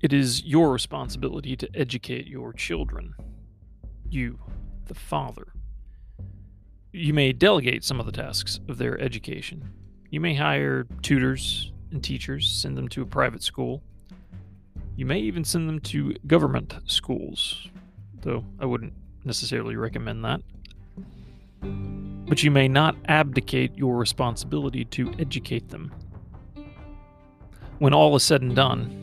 It is your responsibility to educate your children. You, the father. You may delegate some of the tasks of their education. You may hire tutors and teachers, send them to a private school. You may even send them to government schools, though I wouldn't necessarily recommend that. But you may not abdicate your responsibility to educate them. When all is said and done,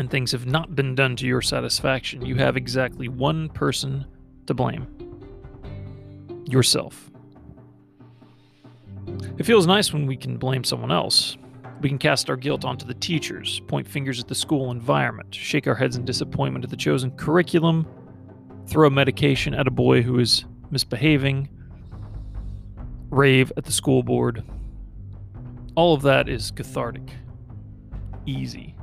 and things have not been done to your satisfaction, you have exactly one person to blame yourself. It feels nice when we can blame someone else. We can cast our guilt onto the teachers, point fingers at the school environment, shake our heads in disappointment at the chosen curriculum, throw medication at a boy who is misbehaving, rave at the school board. All of that is cathartic, easy.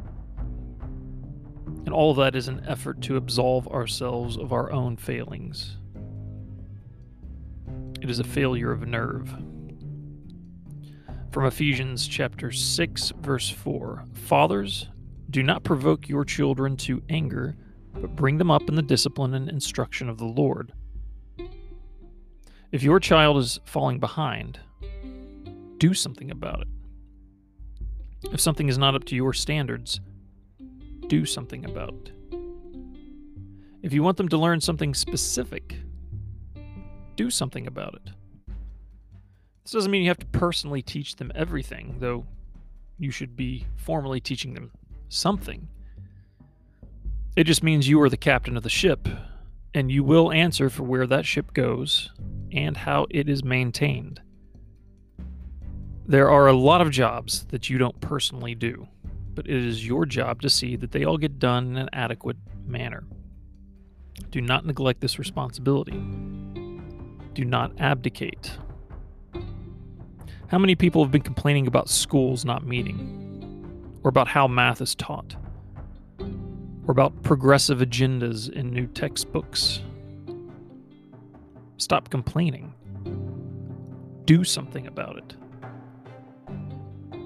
And all that is an effort to absolve ourselves of our own failings. It is a failure of nerve. From Ephesians chapter 6 verse 4. Fathers, do not provoke your children to anger, but bring them up in the discipline and instruction of the Lord. If your child is falling behind, do something about it. If something is not up to your standards, do something about. If you want them to learn something specific, do something about it. This doesn't mean you have to personally teach them everything, though you should be formally teaching them something. It just means you are the captain of the ship, and you will answer for where that ship goes and how it is maintained. There are a lot of jobs that you don't personally do, but it is your job to see that they all get done in an adequate manner. Do not neglect this responsibility. Do not abdicate. How many people have been complaining about schools not meeting? Or about how math is taught? Or about progressive agendas in new textbooks? Stop complaining. Do something about it.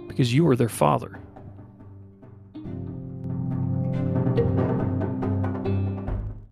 Because you are their father. Thank you.